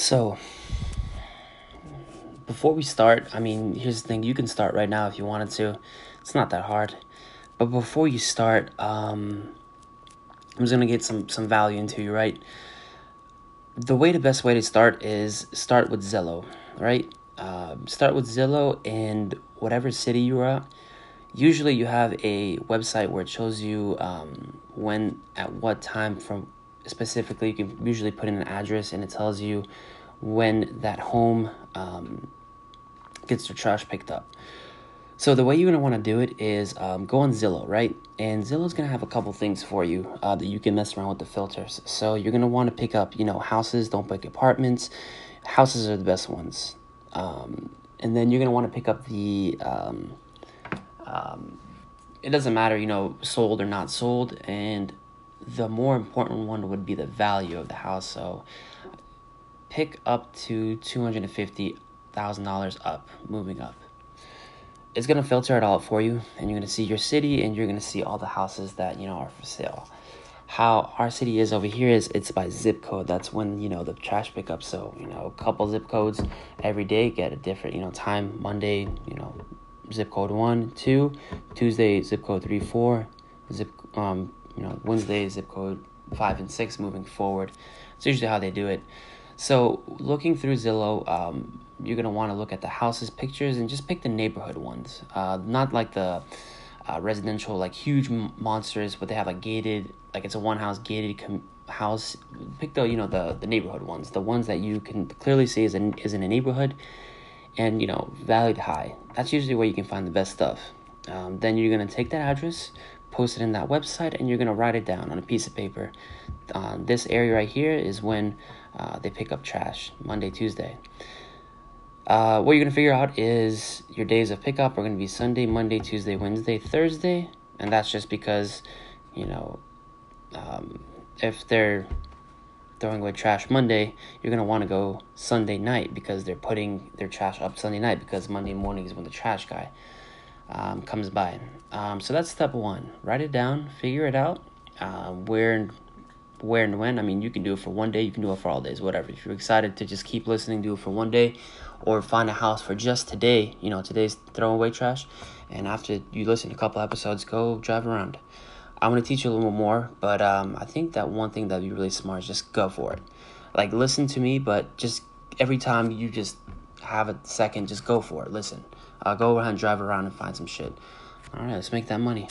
So, before we start, I mean, here's the thing you can start right now if you wanted to, it's not that hard. But before you start, um, I'm just gonna get some, some value into you, right? The way, the best way to start is start with Zillow, right? Uh, start with Zillow and whatever city you're at. Usually, you have a website where it shows you um, when, at what time from specifically you can usually put in an address and it tells you when that home um, gets their trash picked up. So the way you're going to want to do it is um, go on zillow right? And zillow's going to have a couple things for you uh, that you can mess around with the filters. So you're going to want to pick up you know houses don't pick apartments. Houses are the best ones. Um, and then you're going to want to pick up the um, um, it doesn't matter you know sold or not sold. And the more important one would be the value of the house. So pick up to $250,000 up, moving up. It's going to filter it out for you and you're going to see your city and you're going to see all the houses that, you know, are for sale. How our city is over here is it's by zip code. That's when, you know, the trash pickup. So, you know, a couple zip codes every day get a different, you know, time. Monday, you know, zip code 1, 2, Tuesday zip code 3, 4, zip um you know Wednesday zip code five and six moving forward. It's usually how they do it. So looking through Zillow, um, you're gonna want to look at the houses pictures and just pick the neighborhood ones, uh, not like the uh, residential like huge monsters, but they have like gated, like it's a one house gated com- house. Pick the you know the the neighborhood ones, the ones that you can clearly see is in is in a neighborhood, and you know valued high. That's usually where you can find the best stuff. Um, then you're gonna take that address, post it in that website and you're going to write it down on a piece of paper. Uh, this area right here is when uh, they pick up trash, Monday, Tuesday. Uh, what you're going to figure out is your days of pickup are going to be Sunday, Monday, Tuesday, Wednesday, Thursday. And that's just because, you know, um, if they're throwing away trash Monday, you're going to want to go Sunday night because they're putting their trash up Sunday night because Monday morning is when the trash guy um, comes by. Um, so that's step one. Write it down, figure it out. Uh, where where and when. I mean, you can do it for one day, you can do it for all days, whatever. If you're excited to just keep listening, do it for one day, or find a house for just today. You know, today's throwing away trash, and after you listen to a couple episodes, go drive around. I'm gonna teach you a little more, but um, I think that one thing that'd be really smart is just go for it. Like listen to me, but just every time you just have a second, just go for it. Listen. Uh, go and drive around and find some shit. All right, let's make that money.